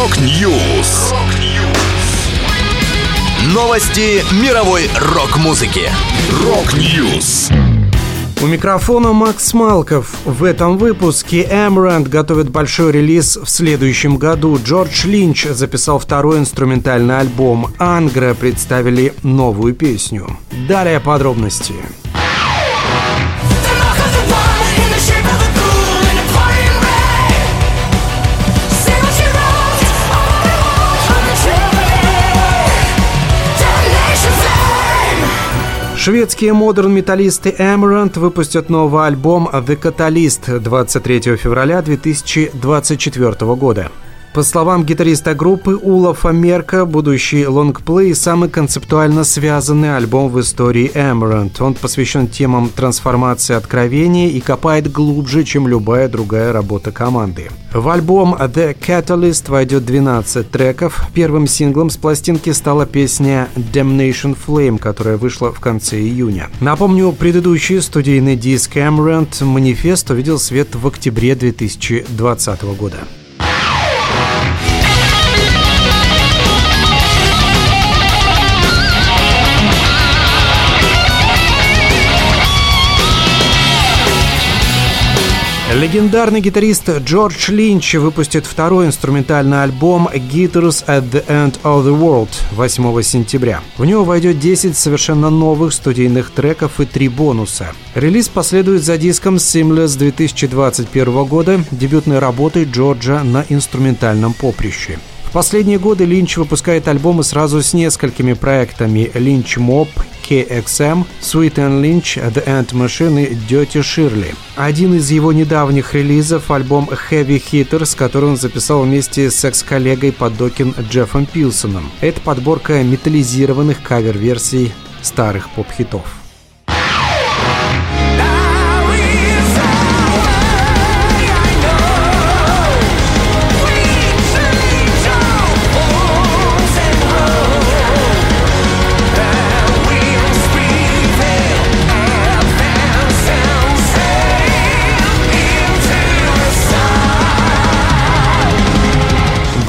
Rock News. Новости мировой рок-музыки. Rock News. У микрофона Макс Малков. В этом выпуске Amaranthe готовит большой релиз в следующем году. Джордж Линч записал второй инструментальный альбом. Angra представили новую песню. Далее подробности. Шведские модерн-металлисты Amaranth выпустят новый альбом The Catalyst 23 февраля 2024 года. По словам гитариста группы Улафа Мерка, будущий лонгплей – самый концептуально связанный альбом в истории Amaranth. Он посвящен темам трансформации откровения и копает глубже, чем любая другая работа команды. В альбом The Catalyst войдет 12 треков. Первым синглом с пластинки стала песня Damnation Flame, которая вышла в конце июня. Напомню, предыдущий студийный диск Amaranth «Манифест» увидел свет в октябре 2020 года. Легендарный гитарист Джордж Линч выпустит второй инструментальный альбом «Guitars at the End of the World» 8 сентября. В него войдет 10 совершенно новых студийных треков и 3 бонуса. Релиз последует за диском Seamless 2021 года, дебютной работой Джорджа на инструментальном поприще. В последние годы Линч выпускает альбомы сразу с несколькими проектами Lynch Mob, KXM, Sweet and Lynch, The Ant Machine и Dirty Shirley. Один из его недавних релизов – альбом Heavy Hitters, который он записал вместе с экс-коллегой под Докин Джеффом Пилсоном. Это подборка металлизированных кавер-версий старых поп-хитов.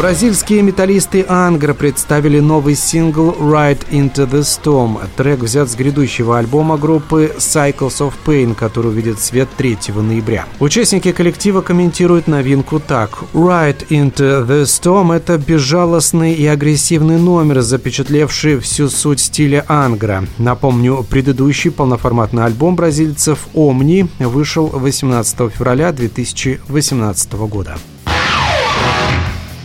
Бразильские металлисты Ангра представили новый сингл «Ride into the Storm». Трек взят с грядущего альбома группы Cycles of Pain, который увидит свет 3 ноября. Участники коллектива комментируют новинку так. «Ride into the Storm» — это безжалостный и агрессивный номер, запечатлевший всю суть стиля Angra. Напомню, предыдущий полноформатный альбом бразильцев «Omni» вышел 18 февраля 2018 года.